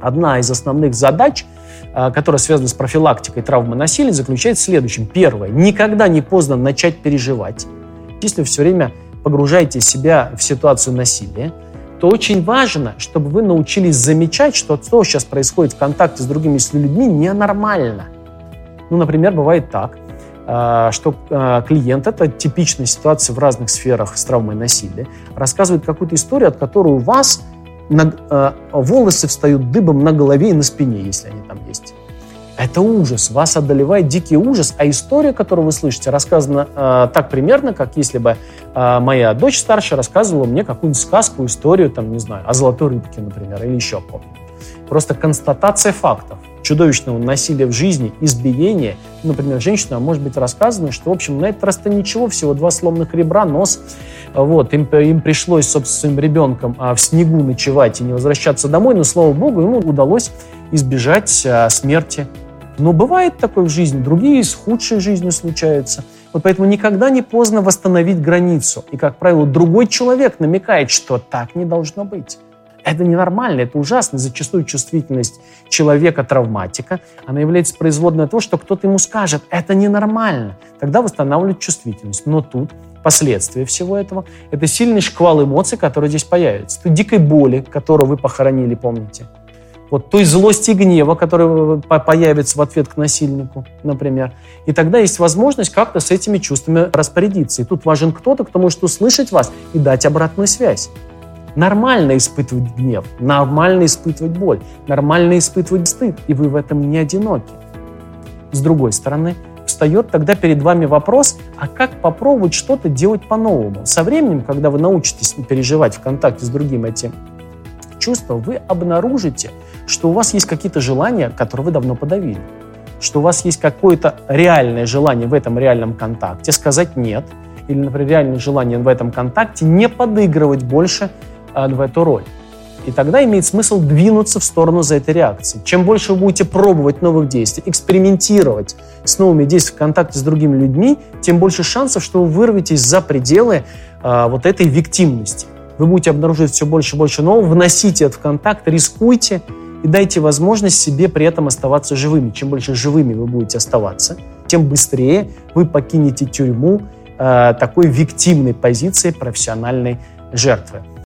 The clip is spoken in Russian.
Одна из основных задач, э, которая связана с профилактикой травмы насилия, заключается в следующем. Первое. Никогда не поздно начать переживать. Если вы все время погружаете себя в ситуацию насилия, то очень важно, чтобы вы научились замечать, что то, что сейчас происходит в контакте с другими людьми, ненормально. Ну, например, бывает так, э, что э, клиент, это типичная ситуация в разных сферах с травмой насилия, рассказывает какую-то историю, от которой у вас на, э, волосы встают дыбом на голове и на спине, если они там есть. Это ужас, вас одолевает дикий ужас, а история, которую вы слышите, рассказана э, так примерно, как если бы э, моя дочь старшая рассказывала мне какую-нибудь сказку, историю, там, не знаю, о золотой рыбке, например, или еще о Просто констатация фактов чудовищного насилия в жизни, избиения. Например, женщина может быть рассказана, что, в общем, на этот раз-то ничего, всего два сломанных ребра, нос. Вот, им, им пришлось, собственно, своим ребенком а, в снегу ночевать и не возвращаться домой, но, слава богу, ему удалось избежать а, смерти. Но бывает такое в жизни, другие с худшей жизнью случаются. Вот поэтому никогда не поздно восстановить границу. И, как правило, другой человек намекает, что так не должно быть. Это ненормально, это ужасно. Зачастую чувствительность человека-травматика, она является производной того, что кто-то ему скажет, это ненормально. Тогда восстанавливают чувствительность. Но тут последствия всего этого – это сильный шквал эмоций, который здесь появится. Той дикой боли, которую вы похоронили, помните? Вот той злости и гнева, который появится в ответ к насильнику, например. И тогда есть возможность как-то с этими чувствами распорядиться. И тут важен кто-то, кто может услышать вас и дать обратную связь. Нормально испытывать гнев, нормально испытывать боль, нормально испытывать стыд, и вы в этом не одиноки. С другой стороны, встает тогда перед вами вопрос, а как попробовать что-то делать по-новому? Со временем, когда вы научитесь переживать в контакте с другим эти чувства, вы обнаружите, что у вас есть какие-то желания, которые вы давно подавили. Что у вас есть какое-то реальное желание в этом реальном контакте сказать «нет», или, например, реальное желание в этом контакте не подыгрывать больше в эту роль. И тогда имеет смысл двинуться в сторону за этой реакции. Чем больше вы будете пробовать новых действий, экспериментировать с новыми действиями в контакте с другими людьми, тем больше шансов, что вы вырветесь за пределы э, вот этой виктимности. Вы будете обнаруживать все больше и больше нового, вносите это в контакт, рискуйте и дайте возможность себе при этом оставаться живыми. Чем больше живыми вы будете оставаться, тем быстрее вы покинете тюрьму э, такой виктимной позиции профессиональной жертвы.